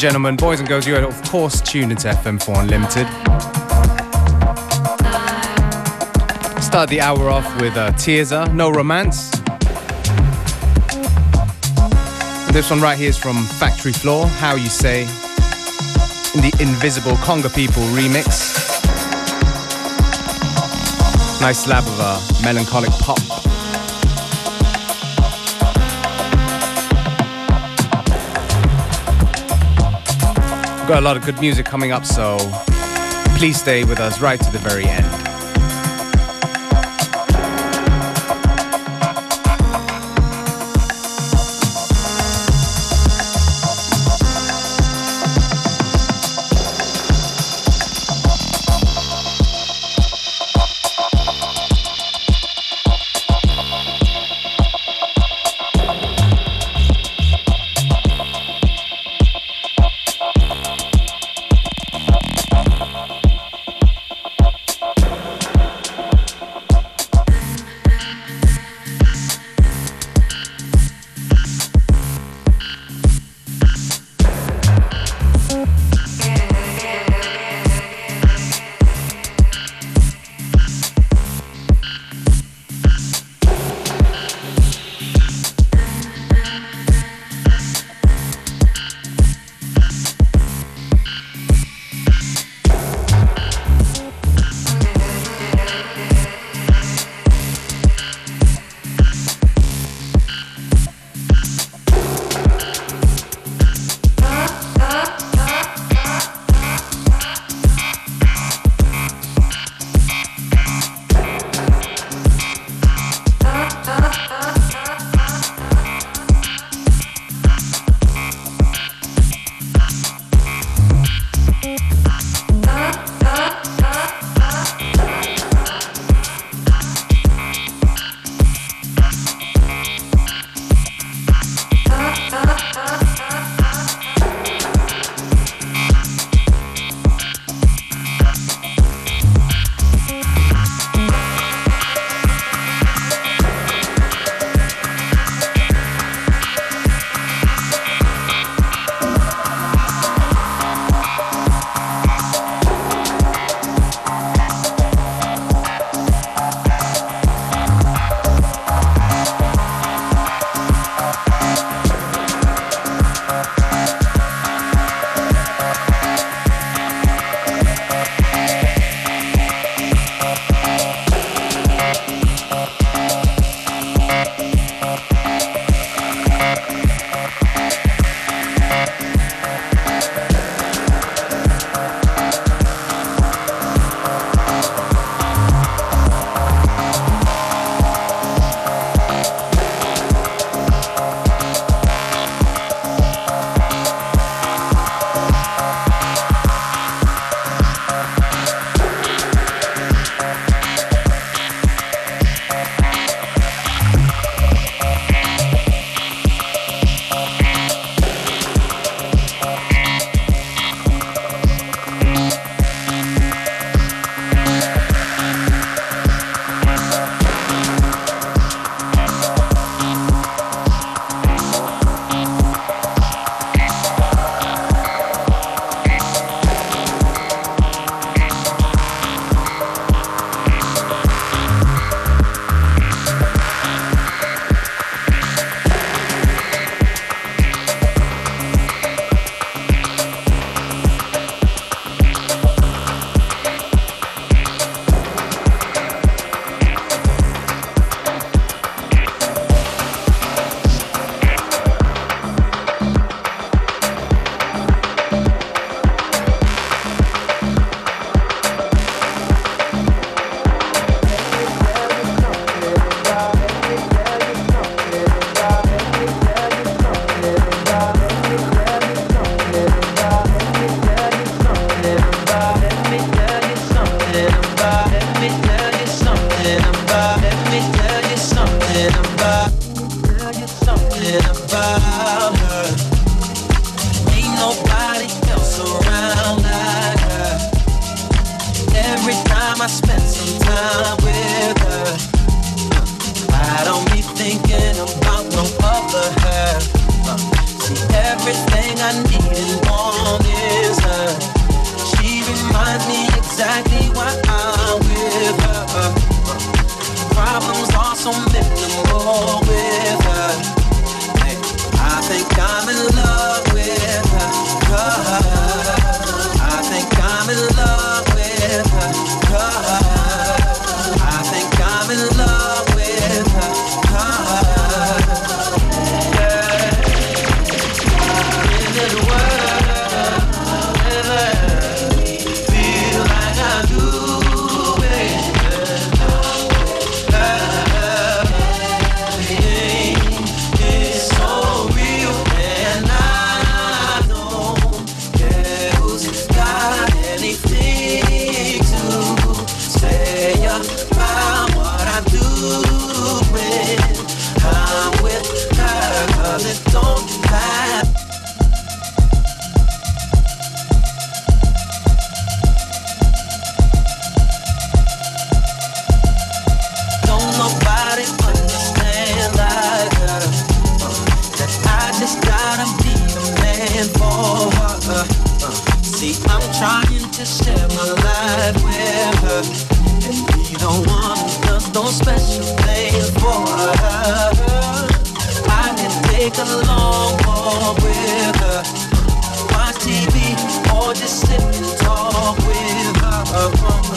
Gentlemen, boys and girls, you are of course tuned into FM4 Unlimited. Start the hour off with uh, Tearsa, No Romance. This one right here is from Factory Floor, How You Say, in the Invisible Conga People remix. Nice slab of a melancholic pop. Got a lot of good music coming up, so please stay with us right to the very end.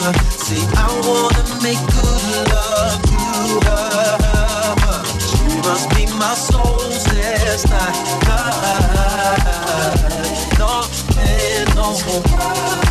her. I wanna make good love to her. She must be my soul's. No, no.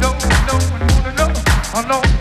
no, no, no.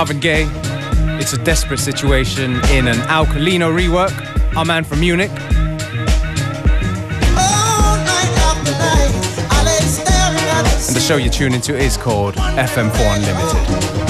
Marvin Gaye. It's a desperate situation in an Alkalino rework. Our man from Munich. And the show you're tuning to is called FM4 Unlimited.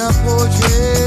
up, oh yeah.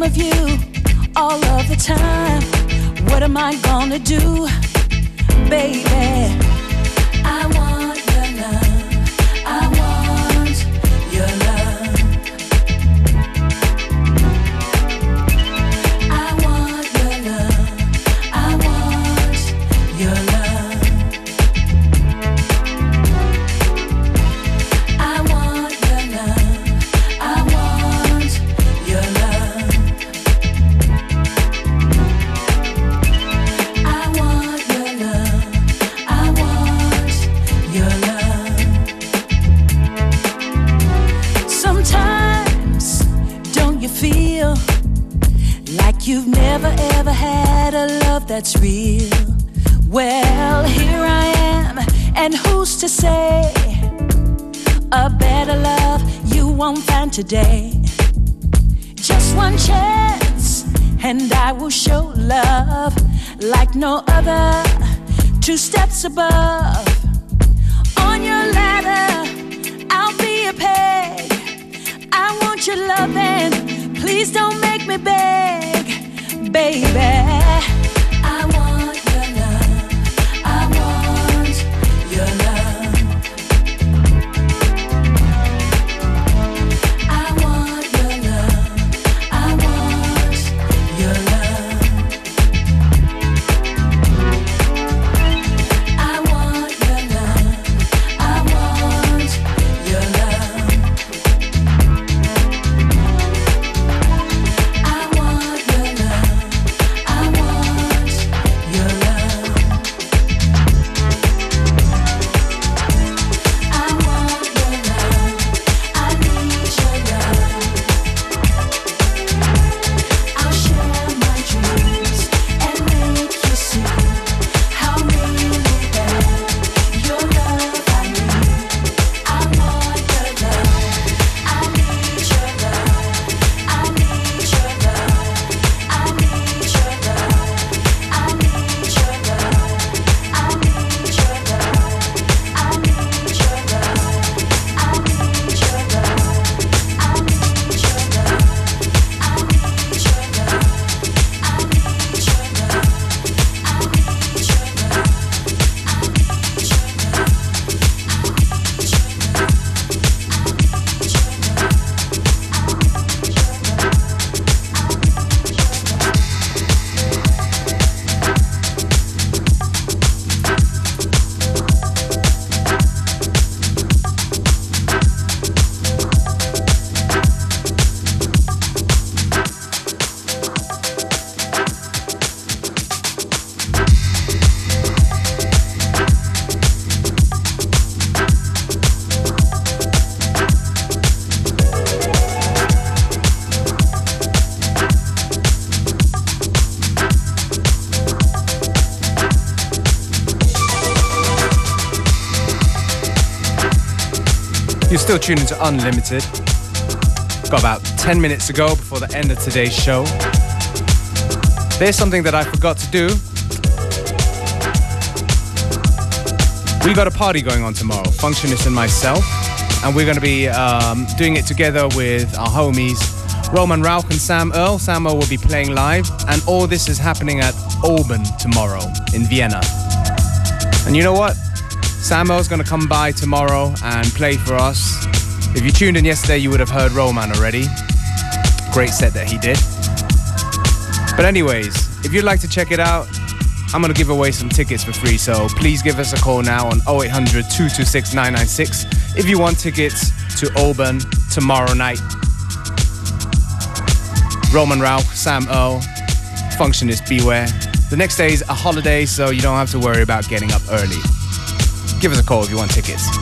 That's of the time. What am, I gonna say today. Just one chance, and I will show love like no other. Two steps above. On your ladder, I'll be a peg. I want your loving. Please don't make me beg, baby. Still tuning to Unlimited. Got about 10 minutes to go before the end of today's show. There's something that I forgot to do. We got a party going on tomorrow, Functionist and myself, and we're going to be um, doing it together with our homies Roman Rauch and Sam Earl. Sam Earl will be playing live, and all this is happening at Auburn tomorrow in Vienna. And you know what? Samuel's gonna come by tomorrow and play for us. If you tuned in yesterday, you would have heard Roman already. Great set that he did. But anyways, if you'd like to check it out, I'm gonna give away some tickets for free. So please give us a call now on 0800 226 996 if you want tickets to Auburn tomorrow night. Roman Rauch, Sam Earl, Functionist Beware. The next day is a holiday, so you don't have to worry about getting up early give us a call if you want tickets.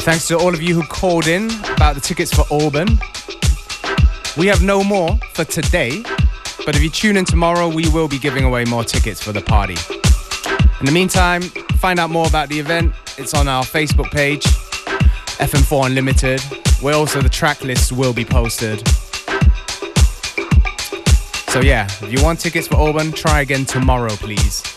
Thanks to all of you who called in about the tickets for Auburn. We have no more for today, but if you tune in tomorrow, we will be giving away more tickets for the party. In the meantime, find out more about the event. It's on our Facebook page, FM4 Unlimited, where also the track lists will be posted. So yeah, if you want tickets for Auburn, try again tomorrow, please.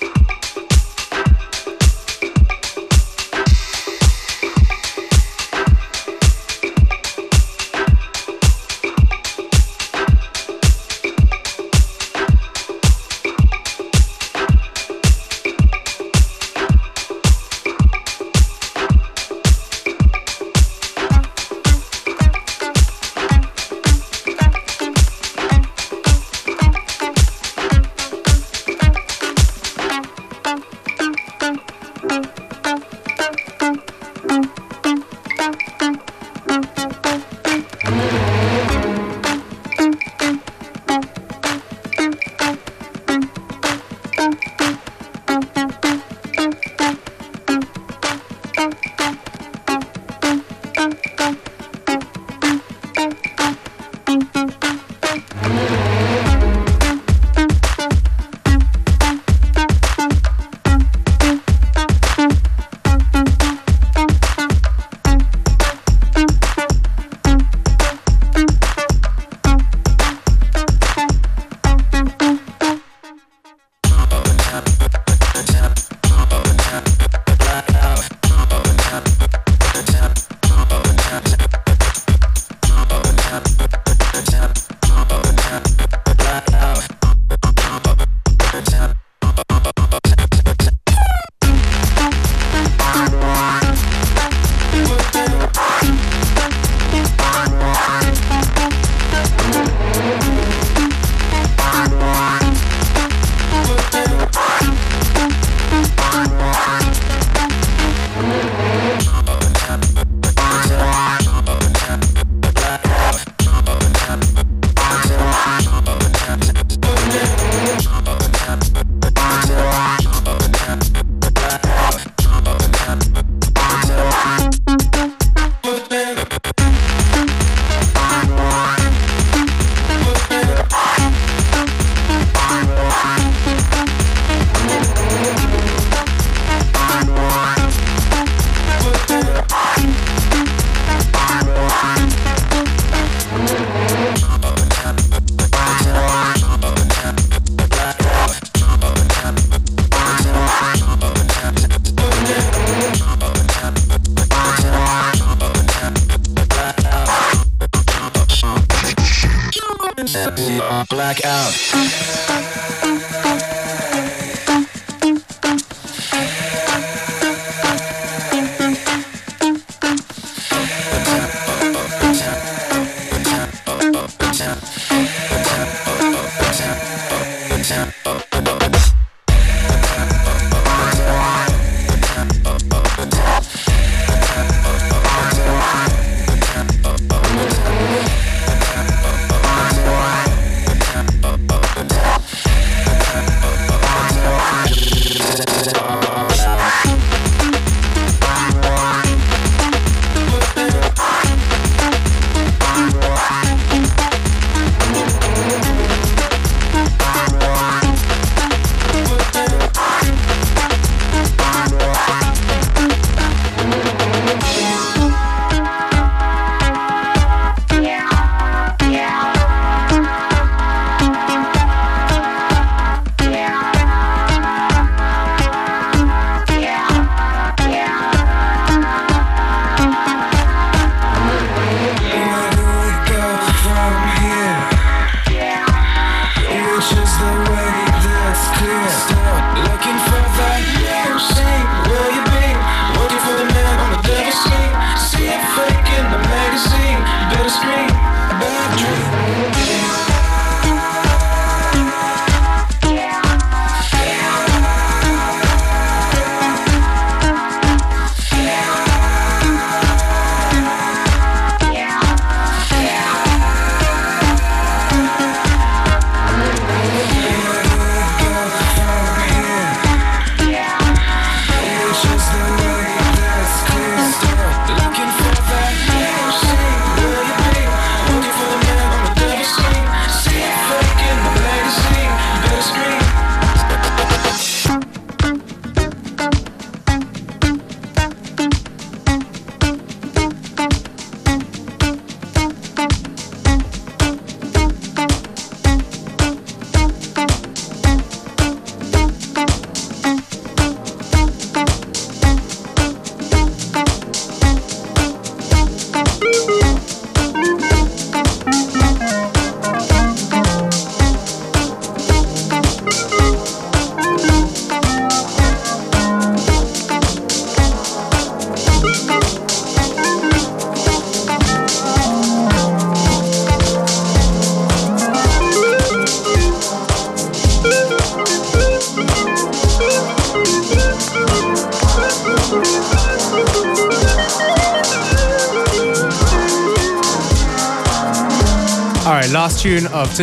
Back out.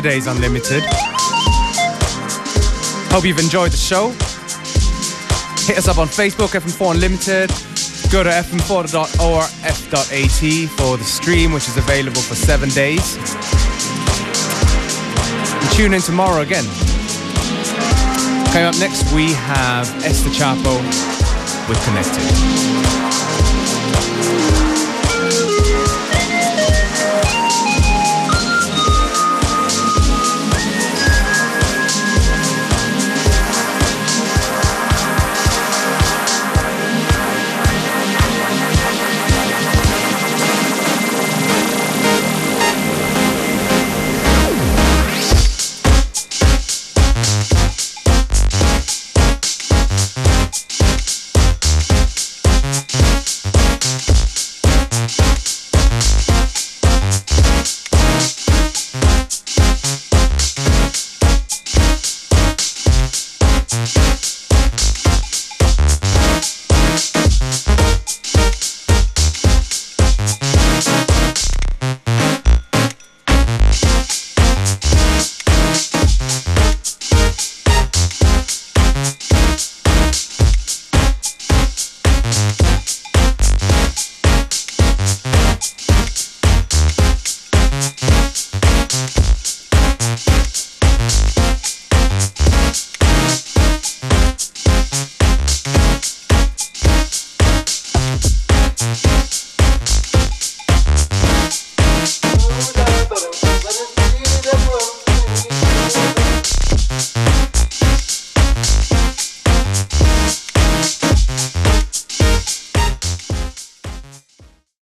Today's Unlimited. Hope you've enjoyed the show. Hit us up on Facebook, FM4 Unlimited. Go to fm4.orf.at for the stream, which is available for seven days. And tune in tomorrow again. Coming up next, we have Esther Csapo with Connected.